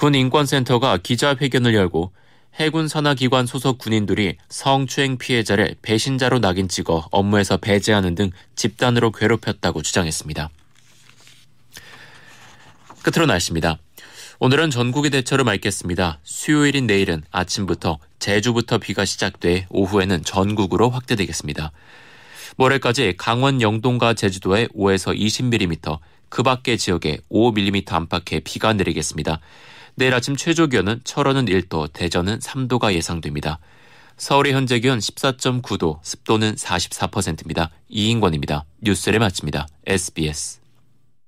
군 인권센터가 기자회견을 열고 해군 산하기관 소속 군인들이 성추행 피해자를 배신자로 낙인 찍어 업무에서 배제하는 등 집단으로 괴롭혔다고 주장했습니다. 끝으로 날씨입니다. 오늘은 전국이 대체로 맑겠습니다. 수요일인 내일은 아침부터 제주부터 비가 시작돼 오후에는 전국으로 확대되겠습니다. 모레까지 강원 영동과 제주도에 5에서 20mm, 그 밖의 지역에 5mm 안팎의 비가 내리겠습니다. 내일 아침 최저 기온은 철원은 1도, 대전은 3도가 예상됩니다. 서울의 현재 기온 14.9도, 습도는 44%입니다. 이인권입니다. 뉴스를 마칩니다. SBS